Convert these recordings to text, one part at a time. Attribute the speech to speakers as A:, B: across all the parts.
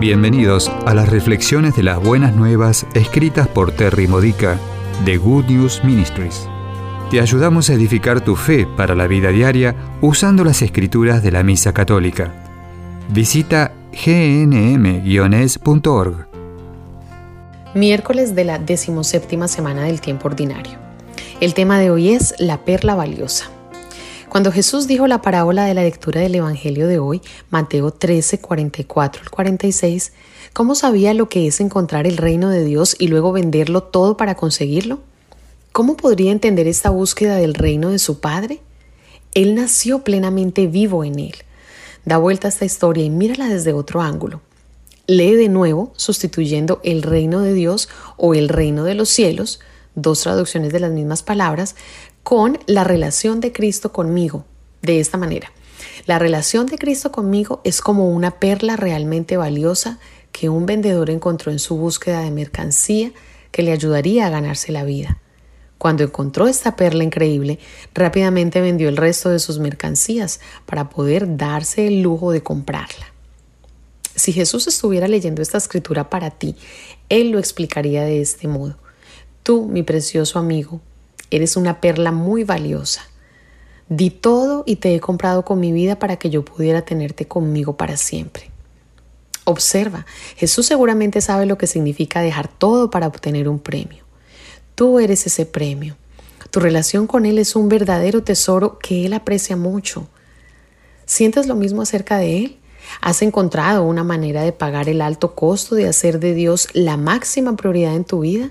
A: Bienvenidos a las reflexiones de las buenas nuevas escritas por Terry Modica de Good News Ministries. Te ayudamos a edificar tu fe para la vida diaria usando las escrituras de la Misa Católica. Visita gnm-es.org.
B: Miércoles de la decimoséptima semana del tiempo ordinario. El tema de hoy es la perla valiosa. Cuando Jesús dijo la parábola de la lectura del Evangelio de hoy, Mateo 13, 44 al 46, ¿cómo sabía lo que es encontrar el reino de Dios y luego venderlo todo para conseguirlo? ¿Cómo podría entender esta búsqueda del reino de su Padre? Él nació plenamente vivo en él. Da vuelta a esta historia y mírala desde otro ángulo. Lee de nuevo, sustituyendo el reino de Dios o el reino de los cielos, dos traducciones de las mismas palabras, con la relación de Cristo conmigo, de esta manera. La relación de Cristo conmigo es como una perla realmente valiosa que un vendedor encontró en su búsqueda de mercancía que le ayudaría a ganarse la vida. Cuando encontró esta perla increíble, rápidamente vendió el resto de sus mercancías para poder darse el lujo de comprarla. Si Jesús estuviera leyendo esta escritura para ti, Él lo explicaría de este modo. Tú, mi precioso amigo, Eres una perla muy valiosa. Di todo y te he comprado con mi vida para que yo pudiera tenerte conmigo para siempre. Observa, Jesús seguramente sabe lo que significa dejar todo para obtener un premio. Tú eres ese premio. Tu relación con Él es un verdadero tesoro que Él aprecia mucho. ¿Sientes lo mismo acerca de Él? ¿Has encontrado una manera de pagar el alto costo de hacer de Dios la máxima prioridad en tu vida?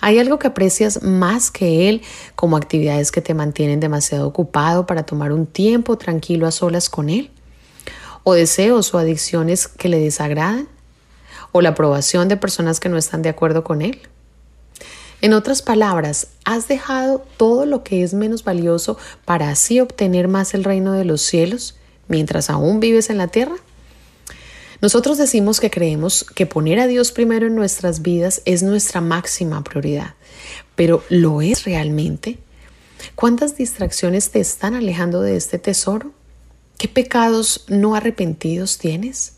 B: ¿Hay algo que aprecias más que Él como actividades que te mantienen demasiado ocupado para tomar un tiempo tranquilo a solas con Él? ¿O deseos o adicciones que le desagradan? ¿O la aprobación de personas que no están de acuerdo con Él? En otras palabras, ¿has dejado todo lo que es menos valioso para así obtener más el reino de los cielos mientras aún vives en la tierra? Nosotros decimos que creemos que poner a Dios primero en nuestras vidas es nuestra máxima prioridad, pero ¿lo es realmente? ¿Cuántas distracciones te están alejando de este tesoro? ¿Qué pecados no arrepentidos tienes?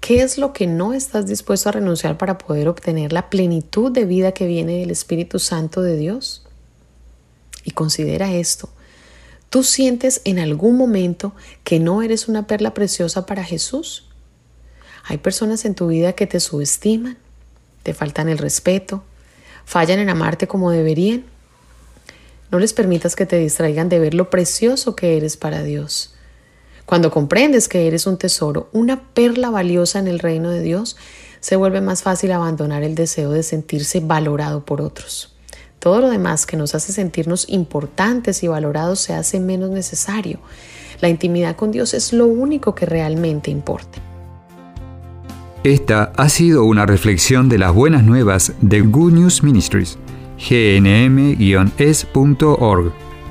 B: ¿Qué es lo que no estás dispuesto a renunciar para poder obtener la plenitud de vida que viene del Espíritu Santo de Dios? Y considera esto. ¿Tú sientes en algún momento que no eres una perla preciosa para Jesús? Hay personas en tu vida que te subestiman, te faltan el respeto, fallan en amarte como deberían. No les permitas que te distraigan de ver lo precioso que eres para Dios. Cuando comprendes que eres un tesoro, una perla valiosa en el reino de Dios, se vuelve más fácil abandonar el deseo de sentirse valorado por otros. Todo lo demás que nos hace sentirnos importantes y valorados se hace menos necesario. La intimidad con Dios es lo único que realmente importa.
A: Esta ha sido una reflexión de las buenas nuevas de Good News Ministries, gnm-es.org.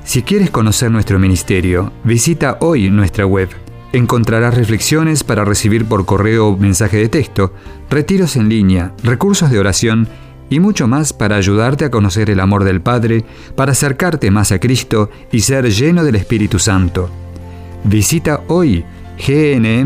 A: Si quieres conocer nuestro ministerio, visita hoy nuestra web. Encontrarás reflexiones para recibir por correo mensaje de texto, retiros en línea, recursos de oración y mucho más para ayudarte a conocer el amor del Padre, para acercarte más a Cristo y ser lleno del Espíritu Santo. Visita hoy gnm-es.org.